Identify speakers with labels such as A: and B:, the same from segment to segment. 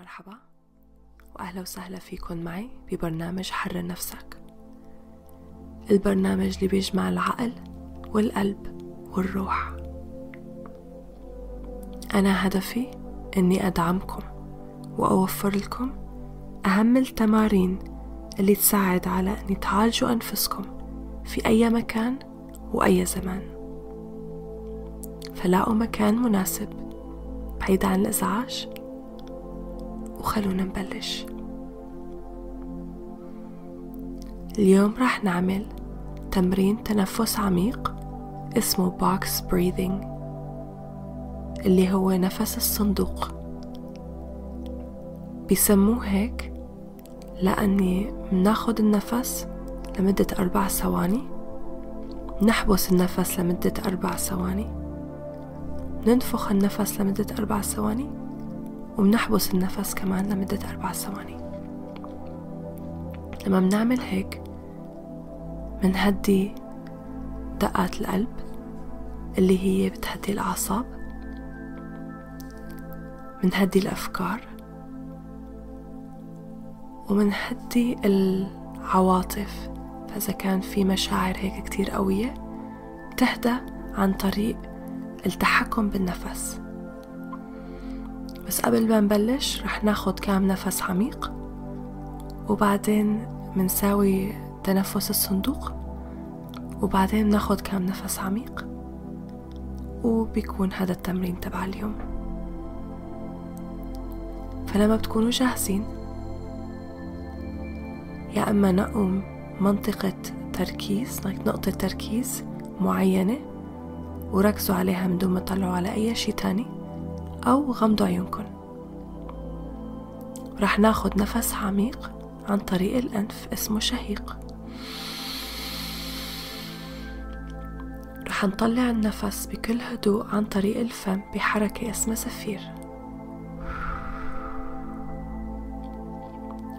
A: مرحبا وأهلا وسهلا فيكن معي ببرنامج حرر نفسك. البرنامج اللي بيجمع العقل والقلب والروح. أنا هدفي إني أدعمكم وأوفر لكم أهم التمارين اللي تساعد على أن تعالجوا أنفسكم في أي مكان وأي زمان. فلاقوا مكان مناسب بعيد عن الإزعاج وخلونا نبلش. اليوم راح نعمل تمرين تنفس عميق اسمه box breathing اللي هو نفس الصندوق. بيسموه هيك لأني مناخد النفس لمدة أربع ثواني نحبس النفس لمدة أربع ثواني ننفخ النفس لمدة أربع ثواني. وبنحبس النفس كمان لمدة أربع ثواني. لما بنعمل هيك منهدي دقات القلب اللي هي بتهدي الأعصاب منهدي الأفكار ومنهدي العواطف. فإذا كان في مشاعر هيك كتير قوية بتهدى عن طريق التحكم بالنفس. بس قبل ما نبلش رح ناخد كام نفس عميق وبعدين منساوي تنفس الصندوق وبعدين ناخد كام نفس عميق وبيكون هذا التمرين تبع اليوم. فلما بتكونوا جاهزين يا أما نقوم منطقة تركيز نقطة تركيز معينة وركزوا عليها من دون ما تطلعوا على أي شي تاني أو غمضوا عيونكم رح ناخد نفس عميق عن طريق الأنف اسمه شهيق. رح نطلع النفس بكل هدوء عن طريق الفم بحركة اسمها زفير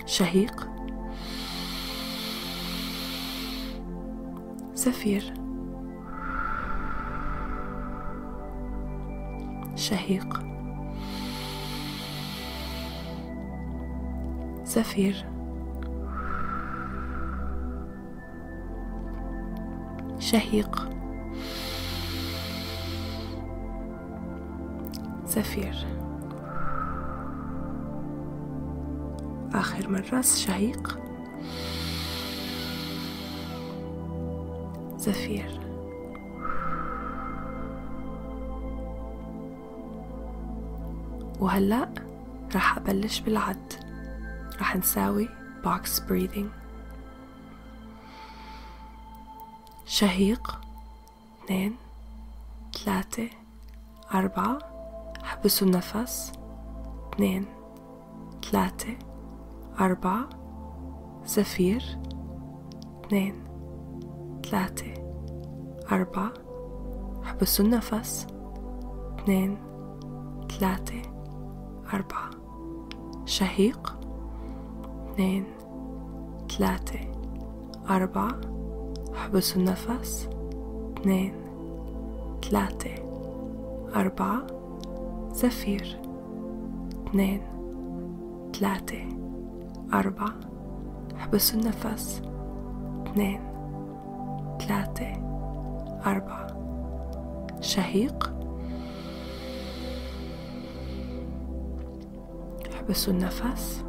A: شهيق. زفير شهيق. زفير شهيق. زفير آخر مرة شهيق. زفير وهلأ راح أبلش بالعد. راح نساوي box breathing. شهيق اثنين ثلاثة أربعة. حبسوا النفس. اثنين ثلاثة أربعة. زفير اثنين ثلاثة أربعة. حبسوا النفس. اثنين ثلاثة. أربعة. شهيق. اثنين. ثلاثة. أربعة. احبسوا النفس. اثنين. ثلاثة. أربعة. زفير. اثنين. ثلاثة. أربعة. احبسوا النفس. اثنين. ثلاثة. أربعة. شهيق. احبسوا النفس.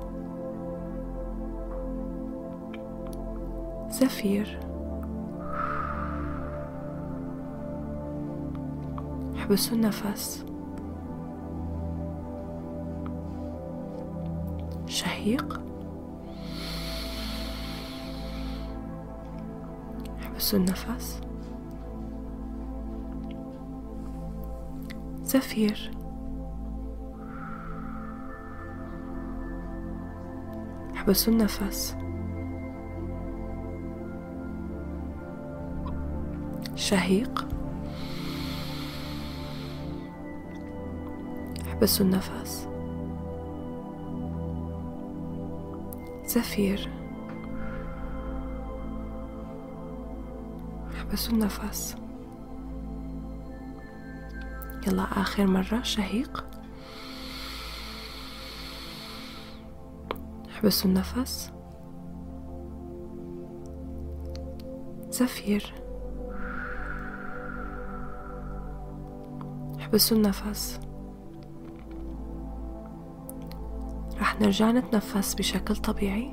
A: زفير. احبسوا النفس. شهيق. احبسوا النفس. زفير. احبسوا النفس. شهيق. احبسوا النفس. زفير. احبسوا النفس. يلا آخر مرة. شهيق. احبسوا النفس زفير. احبسوا النفس رح نرجع نتنفس بشكل طبيعي.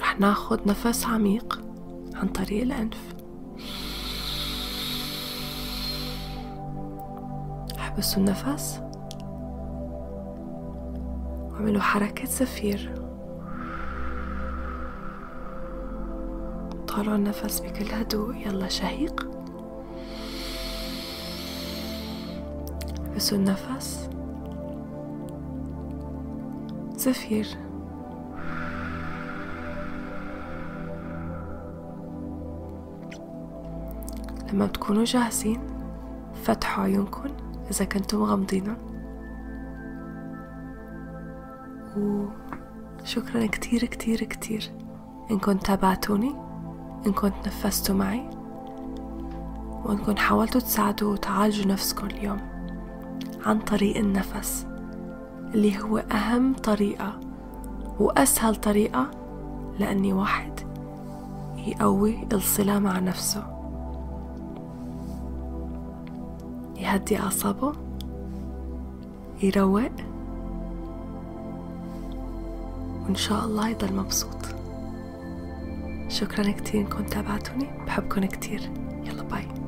A: رح ناخد نفس عميق عن طريق الأنف. احبسوا النفس. واعملوا حركة زفير طالعوا النفس بكل هدوء. يلا شهيق. احبسوا النفس. زفير لما بتكونوا جاهزين فتحوا عيونكم. إذا كنتم مغمضين وشكرا كتير كتير كتير. إنكم تابعتوني إنكم تنفستوا معي وإنكم حاولتوا تساعدوا وتعالجوا نفسكم اليوم عن طريق النفس اللي هو أهم طريقة وأسهل طريقة لأني واحد يقوي الصلة مع نفسه. يهدي أعصابه يروق وإن شاء الله يضل مبسوط. شكرا كتير إنكم تابعتوني بحبكم كتير. يلا باي.